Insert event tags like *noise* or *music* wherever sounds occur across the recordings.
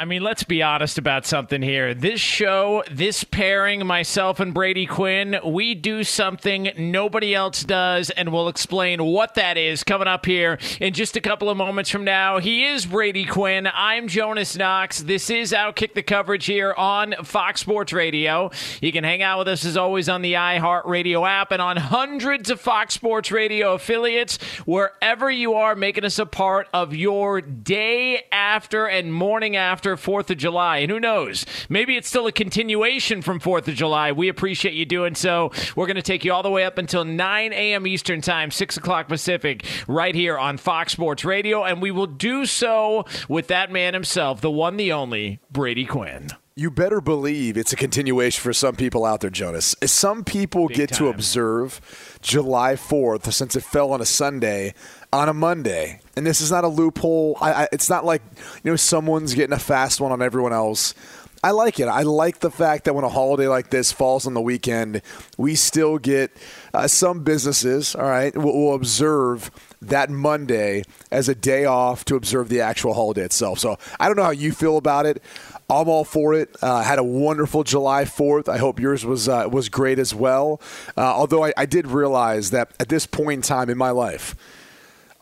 I mean, let's be honest about something here. This show, this pairing, myself and Brady Quinn, we do something nobody else does, and we'll explain what that is coming up here in just a couple of moments from now. He is Brady Quinn. I'm Jonas Knox. This is Outkick the Coverage here on Fox Sports Radio. You can hang out with us as always on the iHeartRadio app and on hundreds of Fox Sports Radio affiliates, wherever you are, making us a part of your day after and morning after 4th of July. And who knows? Maybe it's still a continuation from 4th of July. We appreciate you doing so. We're going to take you all the way up until 9 a.m. Eastern Time, 6 o'clock Pacific, right here on Fox Sports Radio. And we will do so with that man himself, the one, the only, Brady Quinn. You better believe it's a continuation for some people out there, Jonas. Some people Big get to observe July 4th since it fell on a Sunday on a Monday. And this is not a loophole. I, I, it's not like, you know, someone's getting a fast one on everyone else. I like it. I like the fact that when a holiday like this falls on the weekend, we still get uh, some businesses, all right, will, will observe that Monday as a day off to observe the actual holiday itself. So I don't know how you feel about it. I'm all for it. Uh, had a wonderful July 4th. I hope yours was uh, was great as well. Uh, although I, I did realize that at this point in time in my life,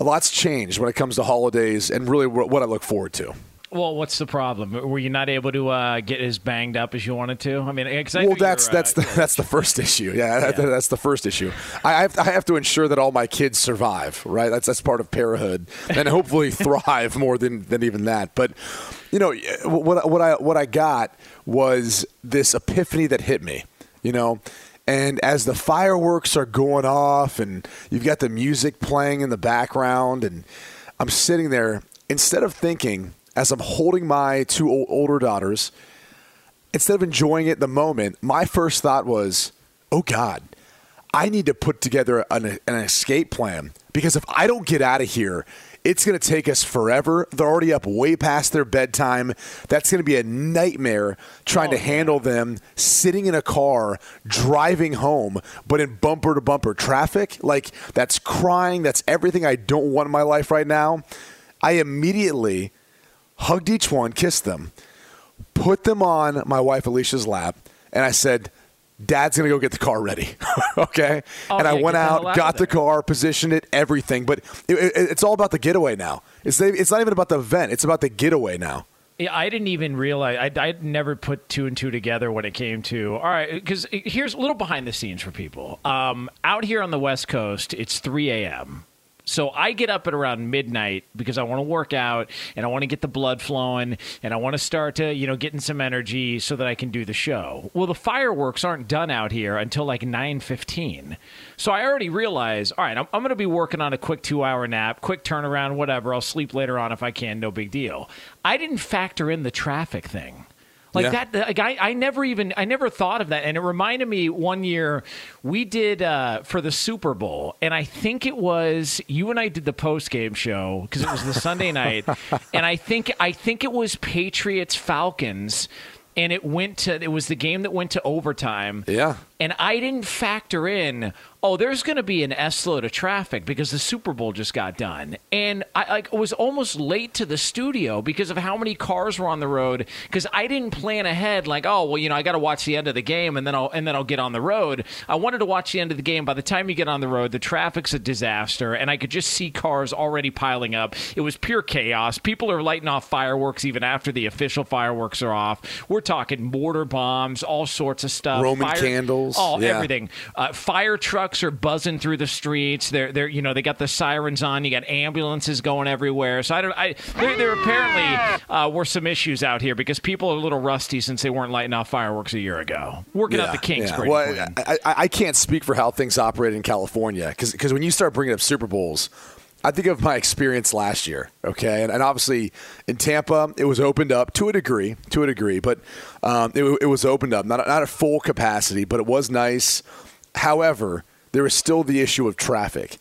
a lot's changed when it comes to holidays and really what I look forward to. Well, what's the problem? Were you not able to uh, get as banged up as you wanted to? I mean, well, that's you're, that's uh, the *laughs* that's the first issue. Yeah, that- that's the first issue. I have, I have to ensure that all my kids survive. Right, that's that's part of parenthood, and hopefully *laughs* thrive more than than even that. But you know what what I what I got was this epiphany that hit me. You know. And as the fireworks are going off, and you've got the music playing in the background, and I'm sitting there, instead of thinking, as I'm holding my two ol- older daughters, instead of enjoying it the moment, my first thought was, oh God, I need to put together an, an escape plan because if I don't get out of here, it's going to take us forever. They're already up way past their bedtime. That's going to be a nightmare trying to oh, handle them sitting in a car, driving home, but in bumper to bumper traffic. Like, that's crying. That's everything I don't want in my life right now. I immediately hugged each one, kissed them, put them on my wife Alicia's lap, and I said, Dad's gonna go get the car ready, *laughs* okay? Oh, and I went get the hell out, got the car, positioned it, everything. But it, it, it's all about the getaway now. It's it's not even about the event; it's about the getaway now. Yeah, I didn't even realize. I, I never put two and two together when it came to. All right, because here's a little behind the scenes for people. Um, out here on the West Coast, it's 3 a.m. So I get up at around midnight because I want to work out and I want to get the blood flowing and I want to start to, you know, getting some energy so that I can do the show. Well, the fireworks aren't done out here until like 9:15. So I already realize, all right, I'm, I'm going to be working on a quick 2-hour nap, quick turnaround, whatever. I'll sleep later on if I can, no big deal. I didn't factor in the traffic thing. Like Yeah. that, like I, I never even, I never thought of that, and it reminded me one year we did uh, for the Super Bowl, and I think it was you and I did the post game show because it was the Sunday night, *laughs* and I think, I think it was Patriots Falcons, and it went to, it was the game that went to overtime, Yeah. and I didn't factor in, oh, there's going to be an S load of traffic because the Super Bowl just got done, and I like was almost late to the studio because of how many cars were on the road. Because I didn't plan ahead, like, oh, well, you know, I got to watch the end of the game and then I'll and then I'll get on the road. I wanted to watch the end of the game. By the time you get on the road, the traffic's a disaster, and I could just see cars already piling up. It was pure chaos. People are lighting off fireworks even after the official fireworks are off. We're talking mortar bombs, all sorts of stuff, Roman candles. Oh, Yeah. everything. Uh, fire trucks are buzzing through the streets. They're they're you know they got the sirens on. You got ambulances going everywhere. So I don't. I there, there apparently uh, were some issues out here because people are a little rusty since they weren't lighting off fireworks a year ago. Working out the kinks. Brady Well, I, I, I can't speak for how things operate in California because when you start bringing up Super Bowls, I think of my experience last year. Okay, and, and obviously in Tampa, it was opened up to a degree, to a degree, but um, it, it was opened up, not not at full capacity, but it was nice. However, there was still the issue of traffic.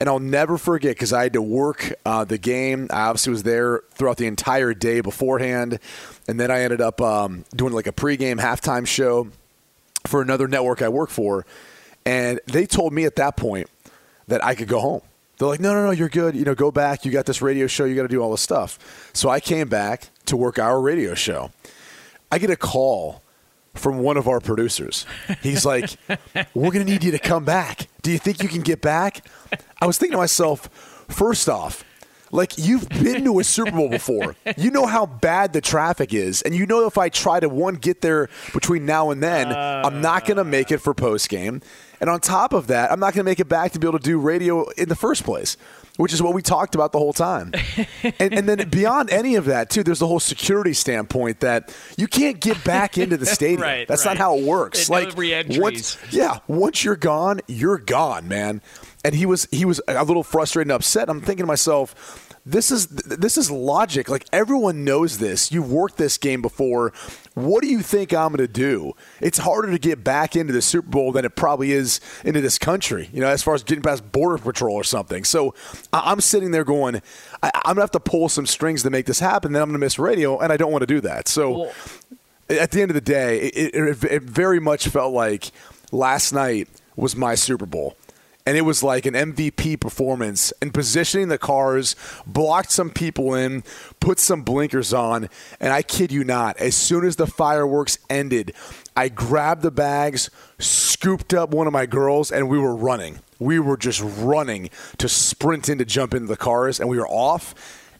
And I'll never forget because I had to work uh, the game. I obviously was there throughout the entire day beforehand. And then I ended up um, doing like a pregame halftime show for another network I work for, and they told me at that point that I could go home. They're like, no, no, no, you're good. You know, go back. You got this radio show. You got to do all this stuff. So I came back to work our radio show. I get a call from one of our producers. He's like, we're going to need you to come back. Do you think you can get back? I was thinking to myself, first off, like you've been to a Super Bowl before. You know how bad the traffic is, and you know if I try to one get there between now and then, I'm not going to make it for post game. And on top of that, I'm not going to make it back to be able to do radio in the first place, which is what we talked about the whole time. *laughs* and, and then beyond any of that, too, there's the whole security standpoint that you can't get back into the *laughs* stadium. Right, That's right. not how it works. No like once, yeah, once you're gone, you're gone, man. And he was he was a little frustrated and upset. I'm thinking to myself, this is this is logic. Like everyone knows this. You've worked this game before. What do you think I'm going to do? It's harder to get back into the Super Bowl than it probably is into this country. You know, as far as getting past border patrol or something. So I'm sitting there going, I- I'm going to have to pull some strings to make this happen. Then I'm going to miss radio, and I don't want to do that. So Well- at the end of the day, it, it, it very much felt like last night was my Super Bowl. And it was like an MVP performance and positioning the cars, blocked some people in, put some blinkers on. And I kid you not, as soon as the fireworks ended, I grabbed the bags, scooped up one of my girls, and we were running. We were just running to sprint in to jump into the cars, and we were off.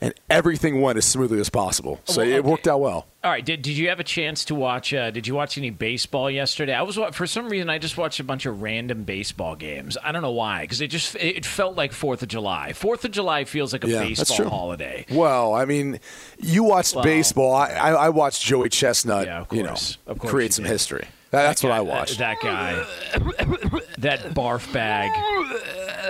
And everything went as smoothly as possible. So Well, it worked out well. All right. Did, did you have a chance to watch? Uh, did you watch any baseball yesterday? I was for some reason I just watched a bunch of random baseball games. I don't know why because it just it felt like Fourth of July. Fourth of July feels like a Yeah, baseball holiday. Well, I mean, you watched Well, baseball. I, I, watched Joey Chestnut. Yeah, of you know, course. Of course create some did. history. That, that's what I watched. That, guy, that barf bag.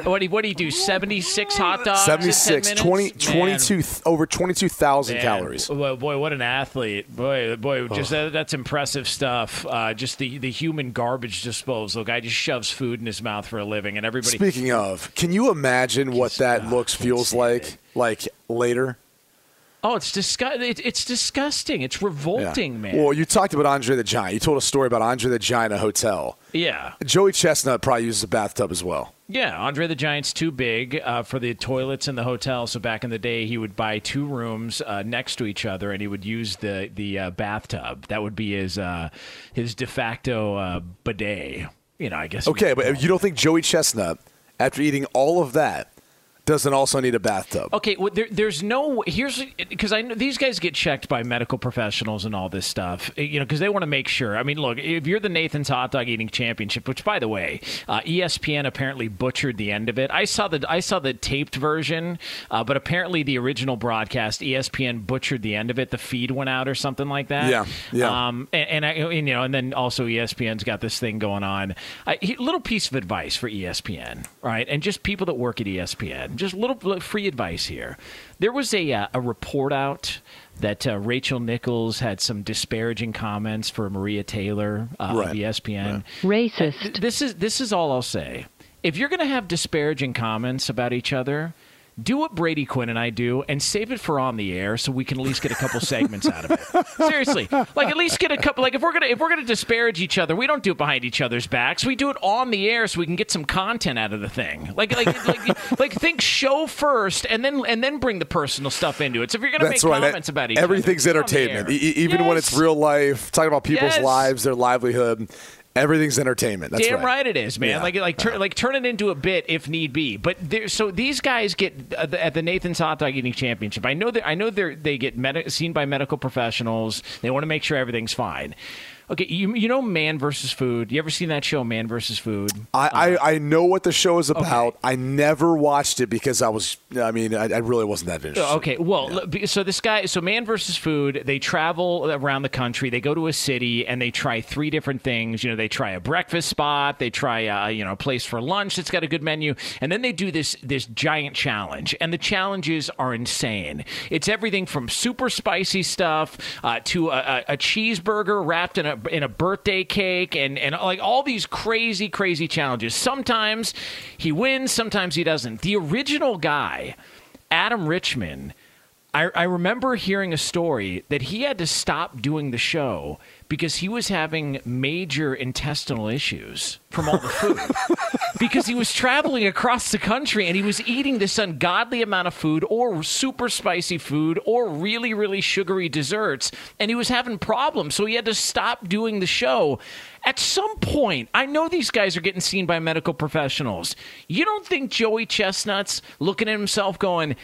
What do you, what do you do? Seventy six hot dogs. in 10 76, 20, 22, th- over 22,000 calories. Boy, boy, what an athlete! Boy, boy, just that, that's impressive stuff. Uh, just the, the human garbage disposal. Guy just shoves food in his mouth for a living, and everybody. Speaking of, can you imagine what that looks, feels like, like later? Oh, it's disgust. It, it's disgusting. It's revolting, man. Well, you talked about Andre the Giant. You told a story about Andre the Giant in a hotel. yeah, Joey Chestnut probably uses a bathtub as well. yeah. Andre the Giant's too big uh, for the toilets in the hotel. So back in the day, he would buy two rooms uh, next to each other, and he would use the the uh, bathtub. That would be his uh, his de facto uh, bidet. You know, I guess. Okay, but you don't think Joey Chestnut, after eating all of that, doesn't also need a bathtub. Okay, well, there, there's no here's because I know these guys get checked by medical professionals and all this stuff, eh, you know, because they want to make sure. I mean, look, if you're the Nathan's Hot Dog Eating Championship, which by the way, uh, ESPN apparently butchered the end of it. I saw the I saw the taped version, uh, but apparently the original broadcast, ESPN butchered the end of it. The feed went out or something like that. Yeah, yeah. Um, and, and I, and, you know, and then also ESPN's got this thing going on. He- little piece of advice for ESPN, right? And just people that work at ESPN, just little, little free advice here. There was a uh, a report out that uh, Rachel Nichols had some disparaging comments for Maria Taylor uh, Right. of ESPN. Racist. This is this is all I'll say. If you're going to have disparaging comments about each other, do what Brady Quinn and I do and save it for on the air so we can at least get a couple segments out of it. Seriously, like at least get a couple. Like if we're gonna if we're gonna disparage each other, we don't do it behind each other's backs. We do it on the air so we can get some content out of the thing. Like like like, like think show first and then and then bring the personal stuff into it. So if you're gonna That's make right. comments about each Everything's other, do it on the entertainment. E- even when it's real life, talking about people's Yes. lives, their livelihood. Everything's entertainment. That's Damn right. right. it is, man. Yeah. Like like turn like turn it into a bit if need be. But there, so these guys get uh, the- at the Nathan's Hot Dog Eating Championship. I know that I know they they get medi- seen by medical professionals. They want to make sure everything's fine. Okay, you you know Man versus Food. You ever seen that show Man versus Food? I, I, I know what the show is about. Uh-huh. Okay. I never watched it because I was. I mean, I, I really wasn't that interested. Oh, Okay, well, be- so this guy, so Man versus Food, they travel around the country. They go to a city and they try three different things. You know, they try a breakfast spot, they try uh, you know a place for lunch that's got a good menu, and then they do this this giant challenge. And the challenges are insane. It's everything from super spicy stuff uh, to a, a, a cheeseburger wrapped in a in a birthday cake, and and like all these crazy crazy challenges. Sometimes he wins, sometimes he doesn't. The original guy. Adam Richman, I, I remember hearing a story that he had to stop doing the show because he was having major intestinal issues from all the food. *laughs* because he was traveling across the country and he was eating this ungodly amount of food or super spicy food or really, really sugary desserts. And he was having problems. So he had to stop doing the show. At some point, I know these guys are getting seen by medical professionals. You don't think Joey Chestnut's looking at himself going,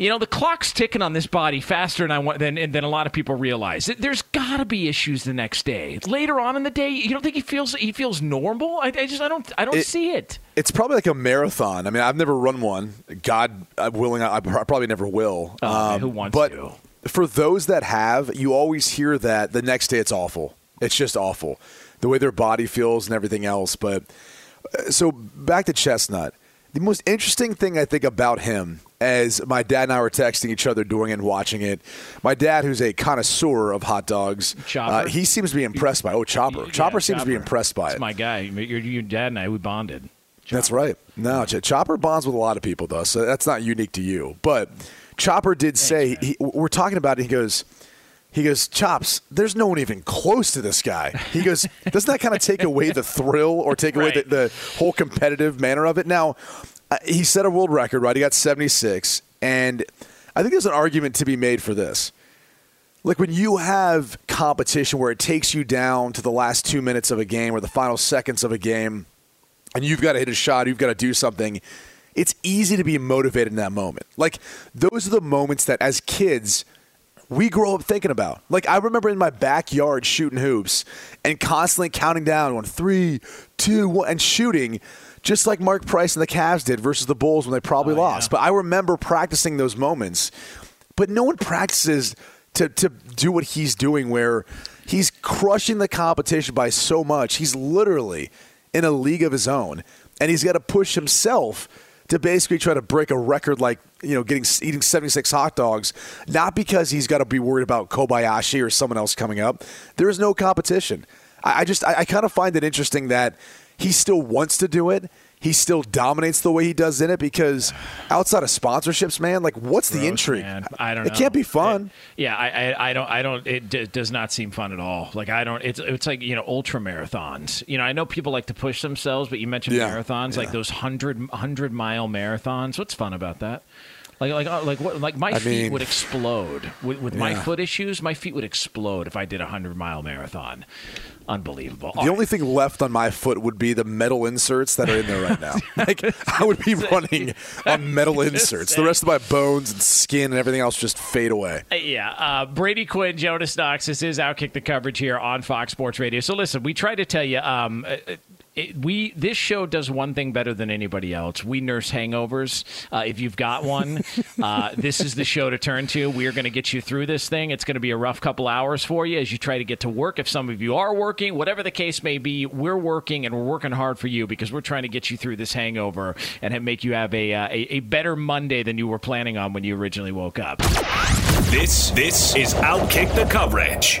you know, the clock's ticking on this body faster than I want than, than a lot of people realize. There's got to be issues the next day. Later on in the day, you don't think he feels he feels normal? I, I just I don't I don't It- see it. It's probably like a marathon. I mean, I've never run one. God willing, I, I probably never will. Um, Oh, man, who wants but to? for those that have, you always hear that the next day it's awful. It's just awful. The way their body feels and everything else. But uh, so back to Chestnut. The most interesting thing I think about him, as my dad and I were texting each other during it and watching it, my dad, who's a connoisseur of hot dogs, Chopper? uh, he seems to be impressed by. Oh, Chopper! Yeah, Chopper seems to be impressed by It's it. my guy. Your, your dad and I we bonded. That's right. No, Ch- Chopper bonds with a lot of people, though, so that's not unique to you. But Chopper did say he, we're talking about it. He goes, he goes, Chops. There's no one even close to this guy. He goes, *laughs* doesn't that kind of take away the thrill or take away the, Right. the whole competitive manner of it? Now, uh, he set a world record, right? He got 76, and I think there's an argument to be made for this. Like when you have competition where it takes you down to the last two minutes of a game or the final seconds of a game, and you've got to hit a shot, you've got to do something, it's easy to be motivated in that moment. Like those are the moments that as kids we grow up thinking about. Like I remember in my backyard shooting hoops and constantly counting down on three, two, one, and shooting. Just like Mark Price and the Cavs did versus the Bulls when they probably oh, lost. But I remember practicing those moments. But no one practices to, to do what he's doing where he's crushing the competition by so much. He's literally in a league of his own. And he's got to push himself to basically try to break a record like, you know, getting eating 76 hot dogs, not because he's got to be worried about Kobayashi or someone else coming up. There is no competition. I, I just, I, I kind of find it interesting that he still wants to do it. He still dominates the way he does in it because outside of sponsorships, man, like what's the intrigue? man. I don't. It know. can't be fun. It- yeah, I, I, I don't. I don't. It d- does not seem fun at all. Like I don't. It's it's like you know ultra marathons. You know, I know people like to push themselves, but you mentioned Yeah, marathons, like those 100, 100 mile marathons. What's fun about that? Like like uh, like what? Like my I feet mean- would explode with, with my foot issues. My feet would explode if I did a hundred mile marathon. Unbelievable. The only thing left on my foot would be the metal inserts that are in there right now. *laughs* like I would be running on metal inserts. The rest of my bones and skin and everything else just fade away. Uh, yeah, uh, Brady Quinn, Jonas Knox. This is Outkick the coverage here on Fox Sports Radio. So listen, we try to tell you. Um, uh, it, we this show does one thing better than anybody else. We nurse hangovers. Uh, if you've got one, *laughs* uh, this is the show to turn to. We are going to get you through this thing. It's going to be a rough couple hours for you as you try to get to work. If some of you are working, whatever the case may be, we're working and we're working hard for you because we're trying to get you through this hangover and have, make you have a, uh, a a better Monday than you were planning on when you originally woke up. This this is Outkick the coverage.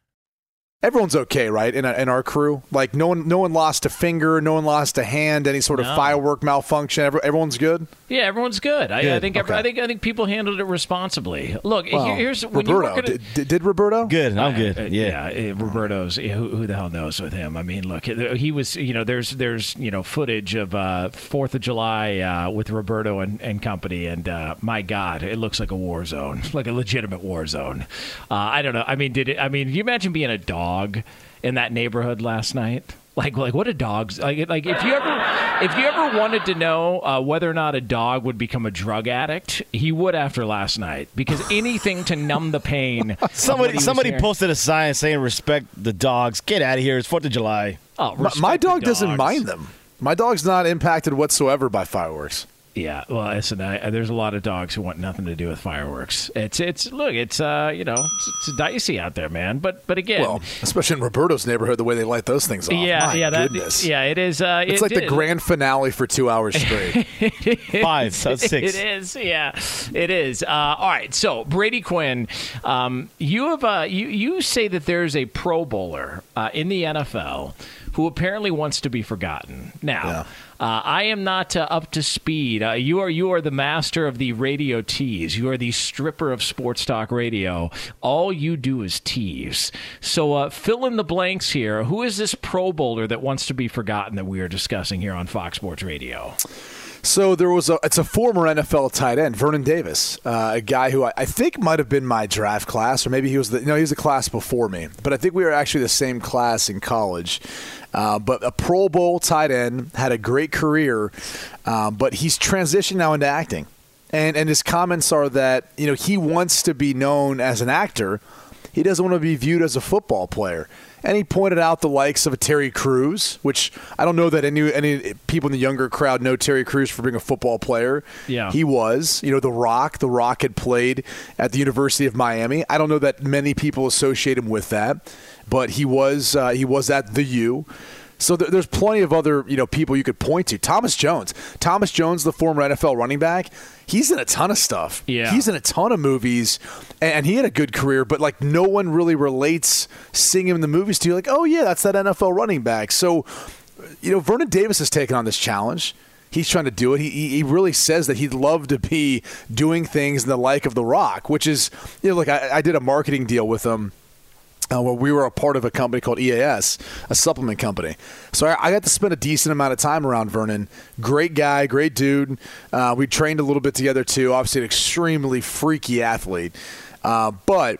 Everyone's okay, right? In, in our crew, like no one, no one lost a finger, no one lost a hand, any sort of No. firework malfunction. Every, everyone's good. Yeah, everyone's good. I, I think okay. I think I think people handled it responsibly. Look, Well, here's when Roberto. work at a, did, did, did Roberto? Good. I'm good. Uh, yeah. yeah, uh, Roberto's. Who, who the hell knows with him? I mean, look, he was. You know, there's there's you know footage of uh, Fourth of July uh, with Roberto and, and company, and uh, my God, it looks like a war zone, *laughs* like a legitimate war zone. Uh, I don't know. I mean, did it? I mean, you imagine being a dog in that neighborhood last night? Like, like what a dog's like. Like, if you ever, if you ever wanted to know uh, whether or not a dog would become a drug addict, he would after last night because anything to numb the pain. of what he Somebody somebody hearing. posted a sign saying respect the dogs. Get out of here. It's Fourth of July. Oh, My, my dog doesn't mind them. My dog's not impacted whatsoever by fireworks. Yeah, well, listen, I, there's a lot of dogs who want nothing to do with fireworks. It's it's look, it's uh, you know, it's, it's dicey out there, man. But but again, Well, especially in Roberto's neighborhood, the way they light those things off. yeah, My yeah, that yeah, it is. Uh, It's it like the grand finale for two hours straight. *laughs* Five. That's *laughs* six. It is, yeah, it is. Uh, all right, so Brady Quinn, um, you have uh, you you say that there's a Pro Bowler uh, in the NFL who apparently wants to be forgotten. Now, Yeah. Uh, I am not uh, up to speed. Uh, you are you are the master of the radio tease. You are the stripper of sports talk radio. All you do is tease. So uh, fill in the blanks here. Who is this Pro Bowler that wants to be forgotten that we are discussing here on Fox Sports Radio? So there was a it's a former NFL tight end, Vernon Davis, uh, a guy who I, I think might have been my draft class, or maybe he was the no he was a class before me, but I think we were actually the same class in college. Uh, but a Pro Bowl tight end had a great career, uh, but he's transitioned now into acting, and and his comments are that you know he wants to be known as an actor, he doesn't want to be viewed as a football player. And he pointed out the likes of a Terry Crews, which I don't know that any any people in the younger crowd know Terry Crews for being a football player. Yeah. He was. You know, The Rock. The Rock had played at the University of Miami. I don't know that many people associate him with that, but he was uh, he was at the U. So there, there's plenty of other you know people you could point to. Thomas Jones, Thomas Jones, the former NFL running back, he's in a ton of stuff. Yeah. he's in a ton of movies, and, he had a good career. But like no one really relates seeing him in the movies to you. Like, oh yeah, that's that NFL running back. So you know, Vernon Davis has taken on this challenge. He's trying to do it. He, he he really says that he'd love to be doing things in the like of The Rock, which is, you know, like I, I did a marketing deal with him uh, where we were a part of a company called EAS, a supplement company. So I, I got to spend a decent amount of time around Vernon. Great guy, great dude. Uh, we trained a little bit together too. Obviously, an extremely freaky athlete, uh, but.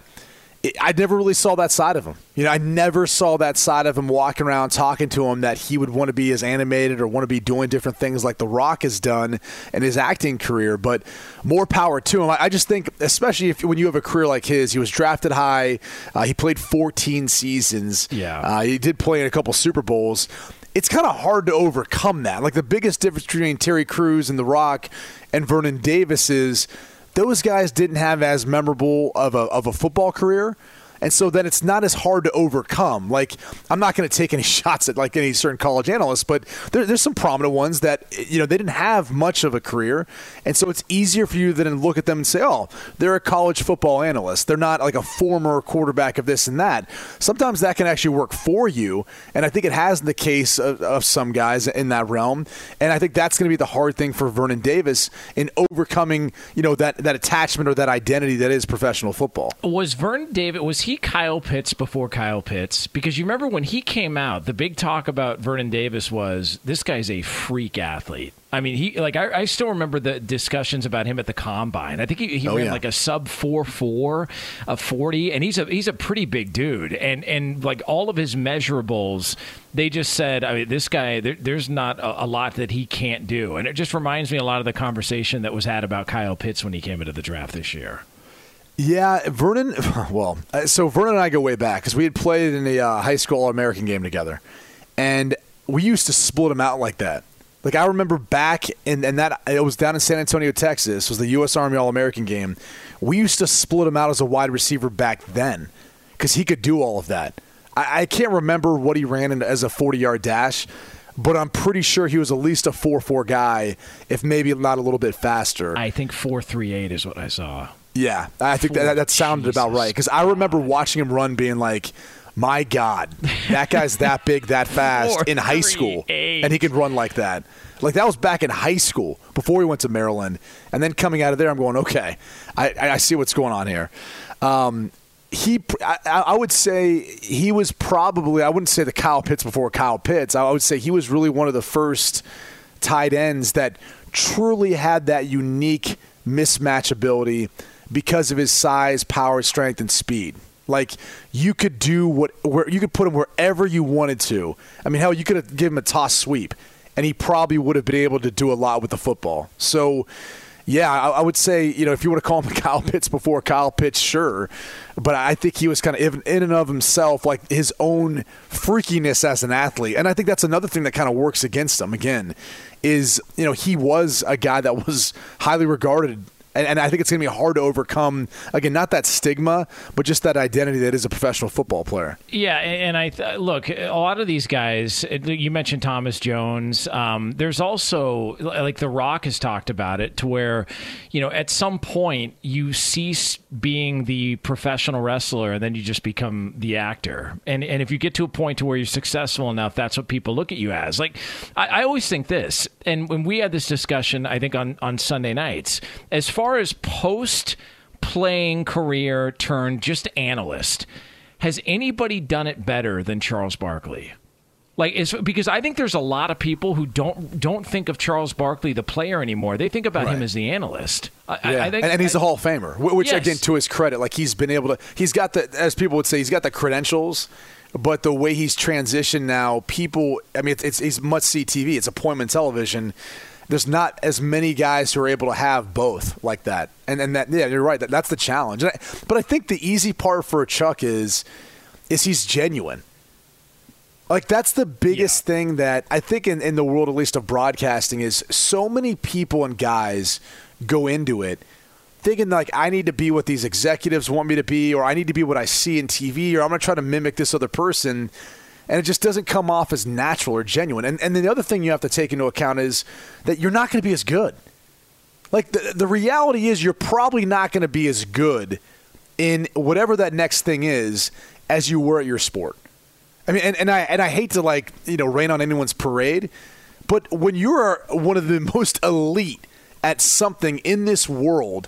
I never really saw that side of him. You know, I never saw that side of him walking around talking to him that he would want to be as animated or want to be doing different things like The Rock has done in his acting career. But more power to him. I I just think, especially if when you have a career like his, he was drafted high. Uh, he played 14 seasons. Yeah. uh, he did play in a couple Super Bowls. It's kind of hard to overcome that. Like the biggest difference between Terry Crews and The Rock and Vernon Davis is those guys didn't have as memorable of a, of a football career. And so then it's not as hard to overcome. Like I'm not going to take any *laughs* shots at like any certain college analysts, but there, there's some prominent ones that you know they didn't have much of a career, and so it's easier for you than to look at them and say, oh, they're a college football analyst. They're not like a former quarterback of this and that. Sometimes that can actually work for you, and I think it has in the case of, of some guys in that realm. And I think that's going to be the hard thing for Vernon Davis in overcoming you know that that attachment or that identity that is professional football. Was Vernon David was he Kyle Pitts before Kyle Pitts? Because you remember when he came out, the big talk about Vernon Davis was this guy's a freak athlete. I mean, he like I, I still remember the discussions about him at the combine. I think he, he Oh, ran yeah. like a sub four four, a forty, and he's a he's a pretty big dude. And and like all of his measurables, they just said, I mean, this guy, there, there's not a, a lot that he can't do. And it just reminds me a lot of the conversation that was had about Kyle Pitts when he came into the draft this year. Yeah, Vernon. *laughs* Well, uh, so Vernon and I go way back because we had played in a uh, high school All American game together, and we used to split them out like that. Like I remember back in and that it was down in San Antonio, Texas. Was the U.S. Army All American game. We used to split him out as a wide receiver back then because he could do all of that. I, I can't remember what he ran in as a forty-yard dash, but I'm pretty sure he was at least a four-four guy, if maybe not a little bit faster. I think four three eight is what I saw. Yeah, I think that, that sounded about right because I remember watching him run, being like, "My God, that guy's that *laughs* big, that fast in high school, 4'3". and he can run like that." Like that was back in high school before we went to Maryland, and then coming out of there, I'm going, "Okay, I, I see what's going on here." Um, he, I, I would say he was probably, I wouldn't say the Kyle Pitts before Kyle Pitts. I would say he was really one of the first tight ends that truly had that unique mismatch ability because of his size, power, strength, and speed. Like you could do what where you could put him wherever you wanted to. I mean, hell, you could have given him a toss sweep, and he probably would have been able to do a lot with the football. So, yeah, I, I would say you know if you want to call him *laughs* Kyle Pitts before Kyle Pitts, sure, but I think he was kind of in, in and of himself like his own freakiness as an athlete, and I think that's another thing that kind of works against him. Again, is you know he was a guy that was highly regarded and, and I think it's going to be hard to overcome. Again, not that stigma, but just that identity that is a professional football player. Yeah, and I th- look a lot of these guys. You mentioned Thomas Jones. Um, there's also like The Rock has talked about it to where, you know, at some point you cease being the professional wrestler and then you just become the actor. And and if you get to a point to where you're successful enough, that's what people look at you as. Like I, I always think this, and when we had this discussion, I think on on Sunday nights, as far as post playing career turned just analyst, has anybody done it better than Charles Barkley? Like, it's, because I think there's a lot of people who don't don't think of Charles Barkley the player anymore. They think about him as the analyst. I, Yeah. I, I think, and, and he's a Hall of Famer, which Yes. again, to his credit, like he's been able to, he's got the, as people would say, he's got the credentials. But the way he's transitioned now, people, I mean, it's, it's, it's must see TV. It's appointment television. There's not as many guys who are able to have both like that. And and that, yeah, you're right. That, that's the challenge. And I, but I think the easy part for Chuck is, is he's genuine. Like that's the biggest thing that I think in, in the world at least of broadcasting is so many people and guys go into it thinking like I need to be what these executives want me to be or I need to be what I see in TV or I'm going to try to mimic this other person and it just doesn't come off as natural or genuine. And and then the other thing you have to take into account is that you're not going to be as good. Like the the reality is you're probably not going to be as good in whatever that next thing is as you were at your sport. I mean, and, and I and I hate to like you know rain on anyone's parade, but when you're one of the *laughs* most elite at something in this world,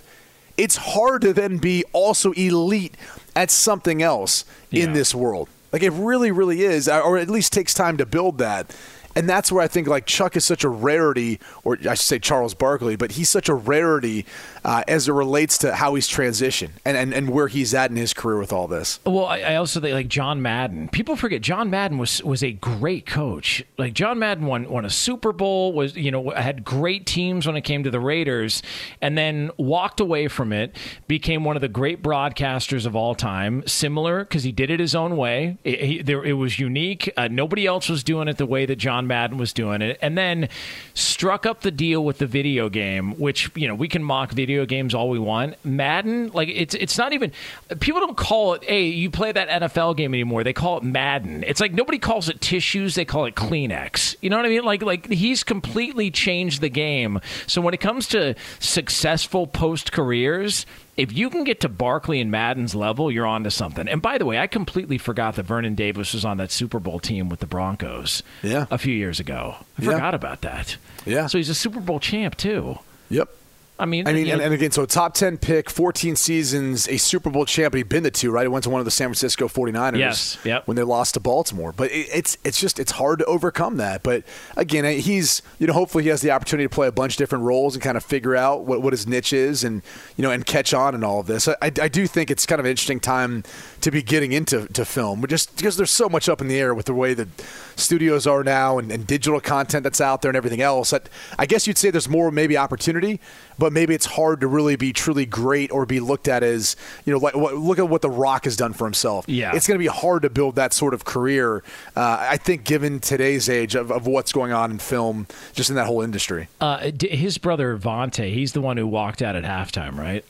it's hard to then be also elite at something else in this world. Like it really, really is, or at least takes time to build that. And that's where I think like Chuck is such a rarity, or I should say Charles Barkley, but he's such a rarity uh, as it relates to how he's transitioned and, and, and where he's at in his career with all this. Well, I, I also think like John Madden. People forget John Madden was was a great coach. Like John Madden won won a Super Bowl, was you know had great teams when it came to the Raiders, and then walked away from it. Became one of the great broadcasters of all time. Similar because he did it his own way. It, he, there, it was unique. Uh, nobody else was doing it the way that John Madden was doing it, and then struck up the deal with the video game, which you know we can mock video games all we want. Madden, like it's it's not even people don't call it. Hey, you play that NFL game anymore? They call it Madden. It's like nobody calls it tissues. They call it Kleenex. You know what I mean? Like like he's completely changed the game. So when it comes to successful post careers. If you can get to Barkley and Madden's level, you're on to something. And by the way, I completely forgot that Vernon Davis was on that Super Bowl team with the Broncos Yeah. a few years ago. I Yeah. forgot about that. Yeah. So he's a Super Bowl champ too. Yep. I mean, I mean, and, and again, so top 10 pick, 14 seasons, a Super Bowl champion. He'd been to two, right? He went to one of the San Francisco 49ers Yes, yep. when they lost to Baltimore. But it, it's it's just, it's hard to overcome that. But again, he's, you know, hopefully he has the opportunity to play a bunch of different roles and kind of figure out what, what his niche is and, you know, and catch on and all of this. I, I do think it's kind of an interesting time to be getting into to film, but just because there's so much up in the air with the way that studios are now and, and digital content that's out there and everything else. I, I guess you'd say there's more maybe opportunity, but maybe it's hard to really be truly great or be looked at as you know like what, look at what the Rock has done for himself. Yeah. it's going to be hard to build that sort of career. Uh, I think given today's age of, of what's going on in film, just in that whole industry. Uh, his brother Vontae, he's the one who walked out at halftime, right?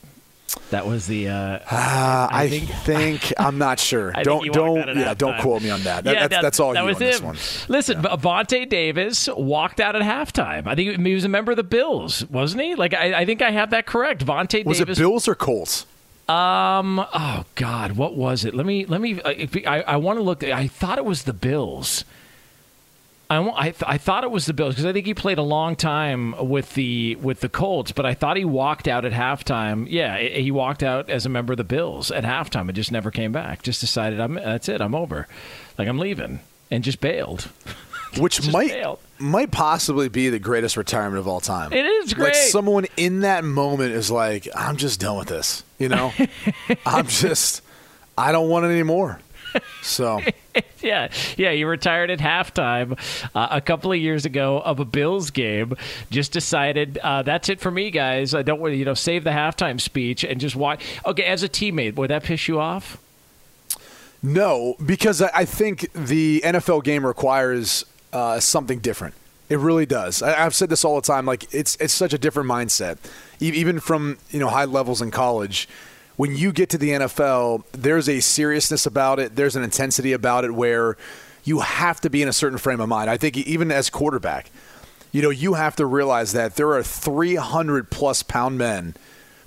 That was the. Uh, Uh, I, think- think, I'm not sure. *laughs* I don't don't yeah, don't quote me on that. That- Yeah, that's, that- that's all that you was on this him. one. Listen, Vontae Davis walked out at halftime. I think he was a member of the Bills, wasn't he? Like I, I think I have that correct. Vontae Was Davis. it Bills or Colts? Um. Oh God, what was it? Let me. Let me. I. I, want to look. I thought it was the Bills. I, I, th- I thought it was the Bills because I think he played a long time with the with the Colts, but I thought he walked out at halftime. Yeah, i- he walked out as a member of the Bills at halftime and just never came back. Just decided I'm that's it. I'm over. Like I'm leaving and just bailed. *laughs* Which Just might bailed. might possibly be the greatest retirement of all time. It is great. Like someone in that moment is like, I'm just done with this. You know, *laughs* I'm just, I don't want it anymore. So *laughs* yeah, yeah. He retired at halftime uh, a couple of years ago of a Bills game. Just decided uh, that's it for me, guys. I don't want to, you know, save the halftime speech and just watch. Okay, as a teammate, would that piss you off? no, because I, I think the NFL game requires uh, something different. It really does. I, I've said this all the time. Like it's it's such a different mindset, E- even from you know high levels in college. When you get to the NFL, there's a seriousness about it. There's an intensity about it where you have to be in a certain frame of mind. I think even as quarterback, you know, you have to realize that there are 300 plus pound men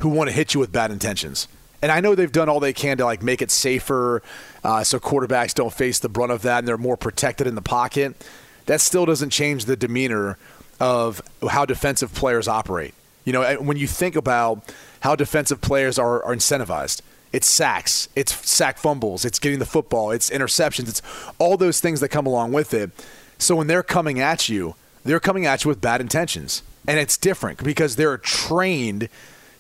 who want to hit you with bad intentions. And I know they've done all they can to like make it safer, uh, so quarterbacks don't face the brunt of that, and they're more protected in the pocket. That still doesn't change the demeanor of how defensive players operate. You know, when you think about how defensive players are, are incentivized, it's sacks, it's sack fumbles, it's getting the football, it's interceptions, it's all those things that come along with it. So when they're coming at you, they're coming at you with bad intentions. And it's different because they're trained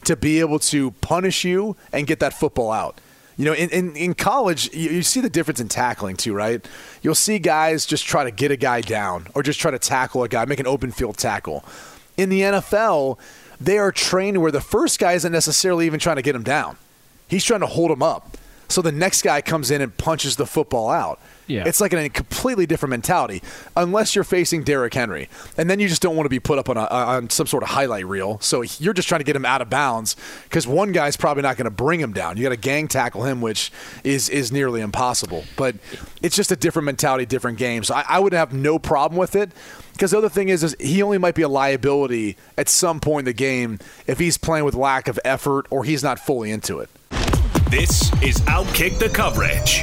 to be able to punish you and get that football out. You know, in, in, in college, you, you see the difference in tackling too, right? You'll see guys just try to get a guy down or just try to tackle a guy, make an open field tackle. In the NFL, they are trained where the first guy isn't necessarily even trying to get him down. He's trying to hold him up. So the next guy comes in and punches the football out. Yeah. It's like a completely different mentality, unless you're facing Derrick Henry, and then you just don't want to be put up on a, on some sort of highlight reel. So you're just trying to get him out of bounds because one guy's probably not going to bring him down. You got to gang tackle him, which is is nearly impossible. But it's just a different mentality, different game. So I, I would have no problem with it. Because the other thing is, is he only might be a liability at some point in the game if he's playing with lack of effort or he's not fully into it. This is Outkick the Coverage.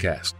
podcast.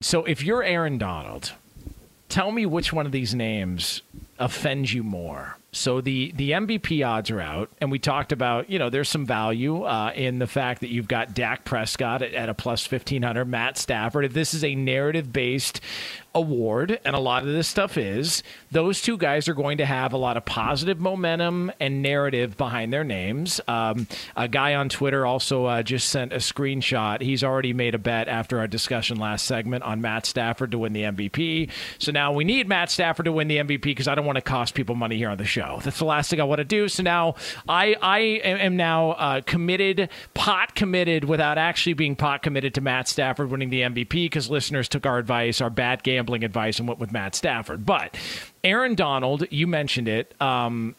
So if you're Aaron Donald, tell me which one of these names offends you more. So the the MVP odds are out, and we talked about you know there's some value uh, in the fact that you've got Dak Prescott at, at a plus fifteen hundred, Matt Stafford. If this is a narrative based award, and a lot of this stuff is, those two guys are going to have a lot of positive momentum and narrative behind their names. Um, a guy on Twitter also uh, just sent a screenshot. He's already made a bet after our discussion last segment on Matt Stafford to win the MVP. So now we need Matt Stafford to win the MVP because I don't want to cost people money here on the show. That's the last thing I want to do. So now I I am now uh, committed, pot committed, without actually being pot committed to Matt Stafford winning the MVP because listeners took our advice, our bad gambling advice, and went with Matt Stafford. But Aaron Donald, you mentioned it, um,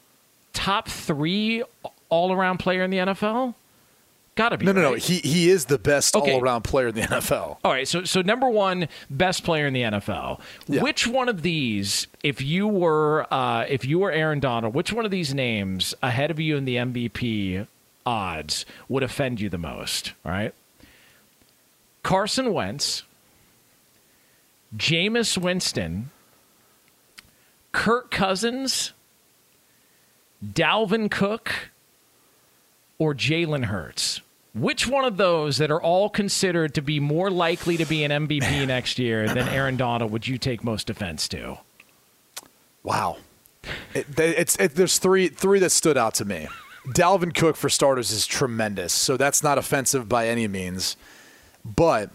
top three all around player in the NFL. Got to be No, no, no. He he is the best Okay. all around player in the NFL. All right, so so number one, best player in the NFL. Yeah. Which one of these, if you were uh, if you were Aaron Donald, which one of these names ahead of you in the MVP odds would offend you the most? All right, Carson Wentz, Jameis Winston, Kirk Cousins, Dalvin Cook, or Jalen Hurts? Which one of those that are all considered to be more likely to be an MVP *laughs* next year than Aaron Donald would you take most offense to? Wow. It, it's it, there's three three that stood out to me. Dalvin Cook, for starters, is tremendous. So that's not offensive by any means. But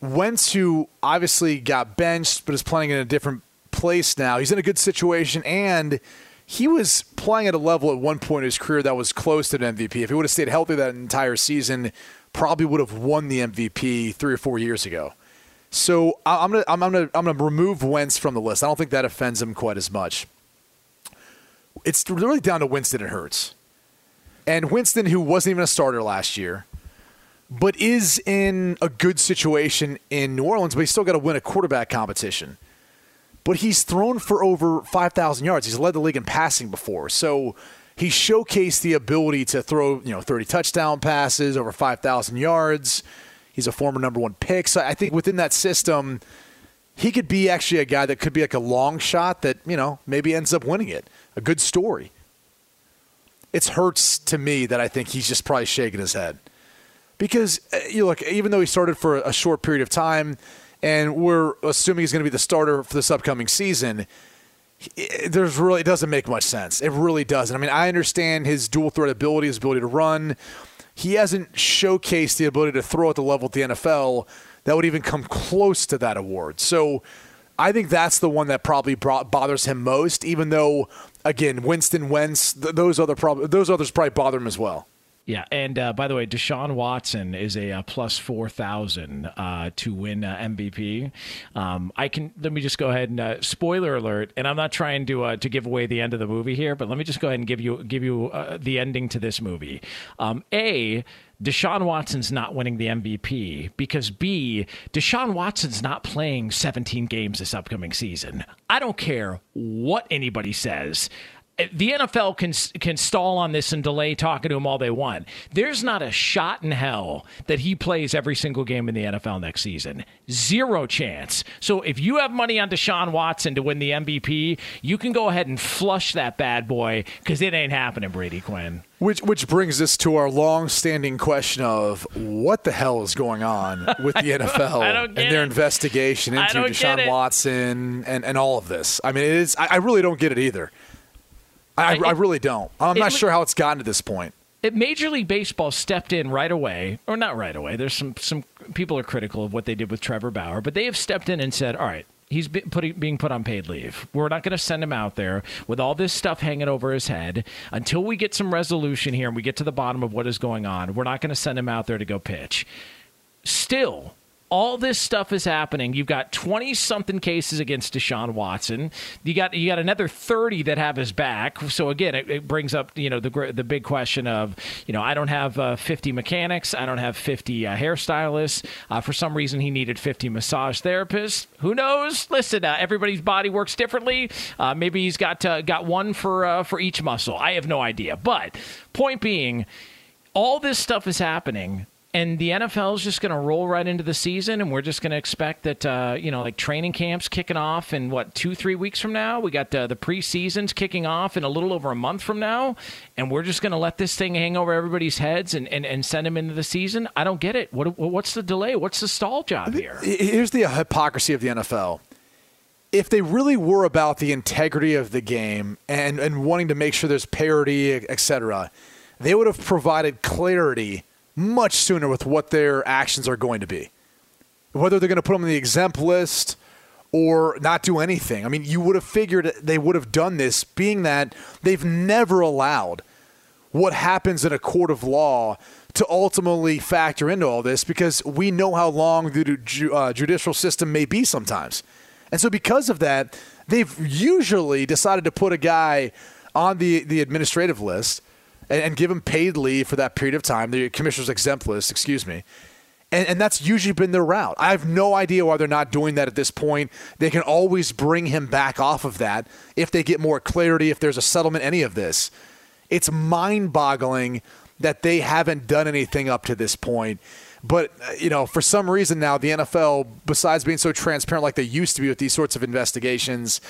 Wentz, who obviously got benched but is playing in a different place now, he's in a good situation. And he was playing at a level at one point in his career that was close to an MVP. If he would have stayed healthy that entire season, probably would have won the MVP three or four years ago. So I'm gonna I'm gonna I'm gonna remove Wentz from the list. I don't think that offends him quite as much. It's really down to Winston and Hurts, and Winston, who wasn't even a starter last year, but is in a good situation in New Orleans, but he's still got to win a quarterback competition. But he's thrown for over 5,000 yards. He's led the league in passing before. So he showcased the ability to throw, you know, 30 touchdown passes, over 5,000 yards. He's a former number one pick. So I think within that system, he could be actually a guy that could be like a long shot that, you know, maybe ends up winning it. A good story. It's hurts to me that I think he's just probably shaking his head. Because uh, you look, even though he started for a short period of time, and we're assuming he's going to be the starter for this upcoming season, there's really it doesn't make much sense. It really doesn't. I mean, I understand his dual threat ability, his ability to run. He hasn't showcased the ability to throw at the level at the NFL that would even come close to that award. So I think that's the one that probably brought, bothers him most. Even though, again, Winston Wentz, th- those other prob- those others probably bother him as well. Yeah, and uh, by the way, Deshaun Watson is a uh, plus four thousand uh, to win uh, MVP. Um, I can let me just go ahead and uh, spoiler alert, and I'm not trying to uh, to give away the end of the movie here, but let me just go ahead and give you give you the ending to this movie. Um, a Deshaun Watson's not winning the MVP because B, Deshaun Watson's not playing 17 games this upcoming season. I don't care what anybody says. The NFL can can stall on this and delay talking to him all they want. There's not a shot in hell that he plays every single game in the NFL next season. Zero chance. So if you have money on Deshaun Watson to win the MVP, you can go ahead and flush that bad boy because it ain't happening, Brady Quinn. Which which brings us to our long-standing question of what the hell is going on with the *laughs* NFL I don't get and their it. investigation into Deshaun. Watson and, and all of this. I mean, it is. I, I really don't get it either. I, I- I really don't. I'm it not sure how it's gotten to this point. It, Major League Baseball stepped in right away, or not right away. There's some some people are critical of what they did with Trevor Bauer, but they have stepped in and said, "All right, he's putting, being put on paid leave. We're not going to send him out there with all this stuff hanging over his head until we get some resolution here and we get to the bottom of what is going on. We're not going to send him out there to go pitch." Still, all this stuff is happening. You've got 20 something cases against Deshaun Watson. You got you got another 30 that have his back. So again, it, it brings up, you know, the the big question of, you know, I don't have uh, 50 mechanics, I don't have 50 uh, hairstylists. Uh, for some reason he needed 50 massage therapists. Who knows? Listen, uh, everybody's body works differently. Uh, maybe he's got uh, got one for for each muscle. I have no idea. But point being, all this stuff is happening and the NFL is just going to roll right into the season, and we're just going to expect that uh, you know, like training camps kicking off in what two, three weeks from now. We got uh, the preseasons kicking off in a little over a month from now, and we're just going to let this thing hang over everybody's heads and, and, and send them into the season. I don't get it. What what's the delay? What's the stall job here? Here's the hypocrisy of the NFL. If they really were about the integrity of the game and, and wanting to make sure there's parity, et cetera, they would have provided clarity much sooner with what their actions are going to be. Whether they're going to put them on the exempt list or not do anything. I mean, you would have figured they would have done this, being that they've never allowed what happens in a court of law to ultimately factor into all this because we know how long the ju- uh, judicial system may be sometimes. And so, because of that, they've usually decided to put a guy on the, the administrative list and, and give him paid leave for that period of time, the commissioner's exempt list, excuse me. And, and that's usually been their route. I have no idea why they're not doing that at this point. They can always bring him back off of that if they get more clarity, if there's a settlement, any of this. It's mind boggling that they haven't done anything up to this point. But, uh, you know, for some reason now, the NFL, besides being so transparent like they used to be with these sorts of investigations,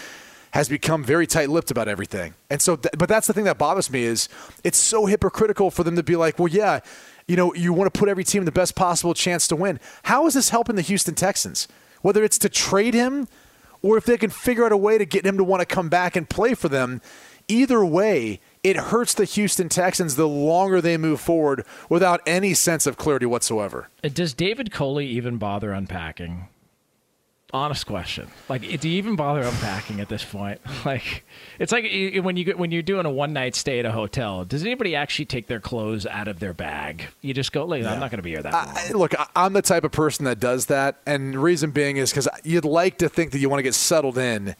has become very tight-lipped about everything. And so, th- but that's the thing that bothers me is it's so hypocritical for them to be like, well, yeah, you know, you want to put every team the best possible chance to win. How is this helping the Houston Texans? Whether it's to trade him or if they can figure out a way to get him to want to come back and play for them, Either way, it hurts the Houston Texans the longer they move forward without any sense of clarity whatsoever. Uh, Does David Culley even bother unpacking? Honest question. Like, do you even bother unpacking at this point? *laughs* Like, it's like when you get, when you're doing a one night stay at a hotel. Does anybody actually take their clothes out of their bag? You just go, like, I'm not going to be here that long. Look, I- I'm the type of person that does that, and reason being is because you'd like to think that you want to get settled in,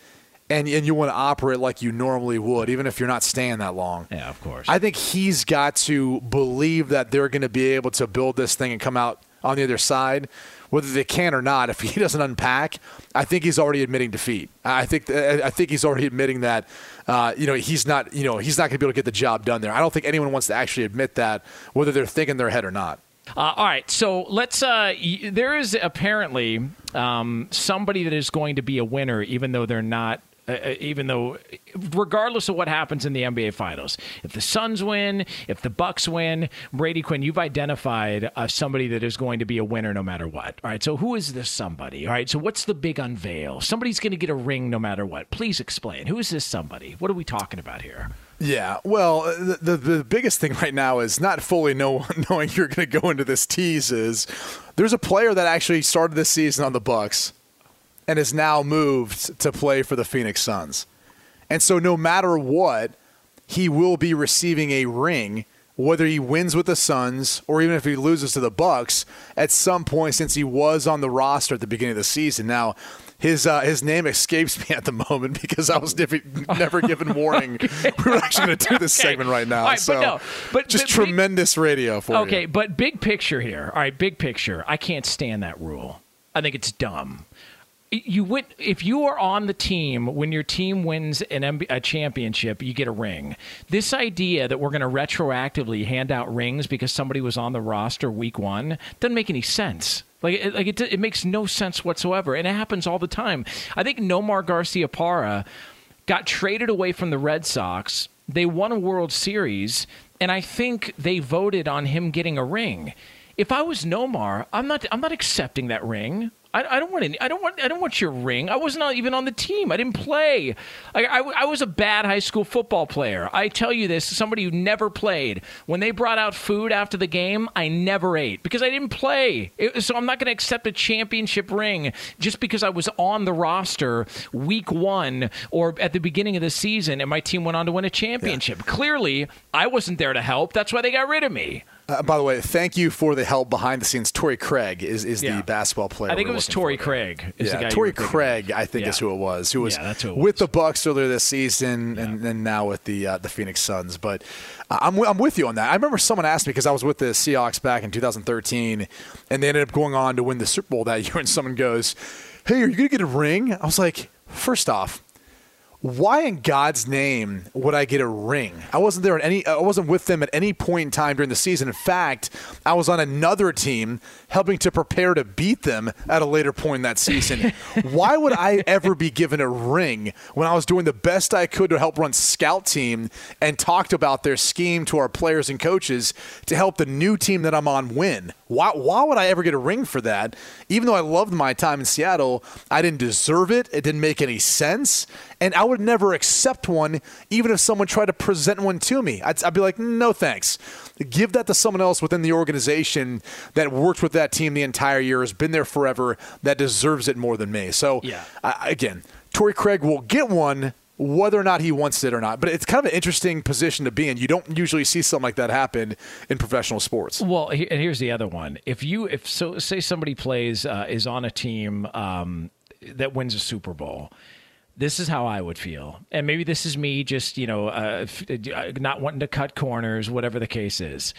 and and you want to operate like you normally would, even if you're not staying that long. Yeah, of course. I think he's got to believe that they're going to be able to build this thing and come out on the other side, whether they can or not. If he *laughs* doesn't unpack, I think he's already admitting defeat. I think I think he's already admitting that uh, you know he's not you know he's not going to be able to get the job done there. I don't think anyone wants to actually admit that, whether they're thinking their head or not. Uh, all right, so let's. Uh, y- there is apparently um, somebody that is going to be a winner, even though they're not. Uh, uh, even though, regardless of what happens in the NBA Finals, if the Suns win, if the Bucks win, Brady Quinn, you've identified uh, somebody that is going to be a winner no matter what. All right, so who is this somebody? All right, so what's the big unveil? Somebody's going to get a ring no matter what. Please explain. Who is this somebody? What are we talking about here? Yeah, well, the, the the biggest thing right now is not fully know, *laughs* knowing you're going to go into this tease. Is there's a player that actually started this season on the Bucks and is now moved to play for the Phoenix Suns, and so no matter what, he will be receiving a ring. Whether he wins with the Suns or even if he loses to the Bucks at some point since he was on the roster at the beginning of the season. Now, his uh, his name escapes *laughs* me at the moment because I was *laughs* never, never given warning. *laughs* We were actually going to do this Okay. segment right now. Right, but so no, but- just but big- tremendous radio for Okay, you. but big picture here. All right, big picture. I can't stand that rule. I think it's dumb. You win if you are on the team when your team wins an a championship, you get a ring. This idea that we're going to retroactively hand out rings because somebody was on the roster week one doesn't make any sense. Like, it, like it, it makes no sense whatsoever, and it happens all the time. I think Nomar Garciaparra got traded away from the Red Sox. They won a World Series, and I think they voted on him getting a ring. If I was Nomar, I'm not. I'm not accepting that ring. I, I don't want any. I don't want. I don't want your ring. I was not even on the team. I didn't play. I, I, I was a bad high school football player. I tell you this, somebody who never played. When they brought out food after the game, I never ate because I didn't play. It- so I'm not going to accept a championship ring just because I was on the roster week one or at the beginning of the season and my team went on to win a championship. Clearly, I wasn't there to help. That's why they got rid of me. Uh, by the way, thank you for the help behind the scenes. Torrey Craig is, is Yeah. the basketball player. I think it was Torrey. Craig. Is yeah, you Torrey were thinking of. Craig, I think is who it was. Who was Yeah, who it with was. the Bucks earlier this season, and then now with the uh, the Phoenix Suns. But uh, I'm I'm with you on that. I remember someone asked me because I was with the Seahawks back in 2013, and they ended up going on to win the Super Bowl that *laughs* year. And someone goes, "Hey, are you gonna get a ring?" I was like, first off. Why in God's name would I get a ring? I wasn't there at any. I wasn't with them at any point in time during the season. In fact, I was on another team helping to prepare to beat them at a later point in that season. *laughs* Why would I ever be given a ring when I was doing the best I could to help run scout team and talked about their scheme to our players and coaches to help the new team that I'm on win? Why, why would I ever get a ring for that? Even though I loved my time in Seattle, I didn't deserve it. It didn't make any sense. And I would never accept one, even if someone tried to present one to me. I'd, I'd be like, no thanks. Give that to someone else within the organization that worked with that team the entire year, has been there forever, that deserves it more than me. So, Yeah. I, again, Torrey Craig will get one whether or not he wants it or not. But it's kind of an interesting position to be in. You don't usually see something like that happen in professional sports. Well, and here's the other one. If you, if so, say somebody plays uh, is on a team um, that wins a Super Bowl. This is how I would feel, and maybe this is me just you know uh, uh, not wanting to cut corners, whatever the case is.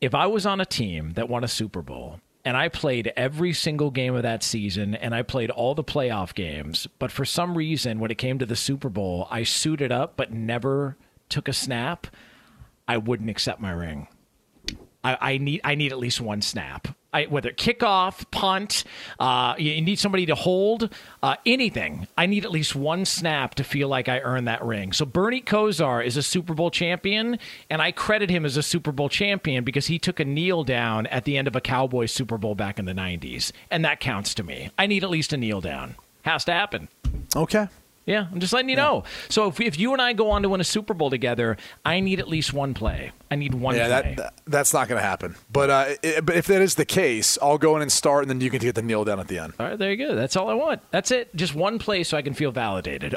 If I was on a team that won a Super Bowl and I played every single game of that season and I played all the playoff games, but for some reason when it came to the Super Bowl, I suited up but never took a snap, I wouldn't accept my ring. I, I need I need at least one snap. I, whether kickoff, punt, uh, you need somebody to hold, uh, anything. I need at least one snap to feel like I earned that ring. So Bernie Kosar is a Super Bowl champion, and I credit him as a Super Bowl champion because he took a kneel down at the end of a Cowboys Super Bowl back in the '90s, and that counts to me. I need at least a kneel down. Has to happen. Okay. Yeah, I'm just letting you know. So if, if you and I go on to win a Super Bowl together, I need at least one play. I need one Yeah, play. that, that that's not going to happen. But uh, i but if that is the case, I'll go in and start, and then you can get the kneel down at the end. All right, there you go. That's all I want. That's it. Just one play so I can feel validated.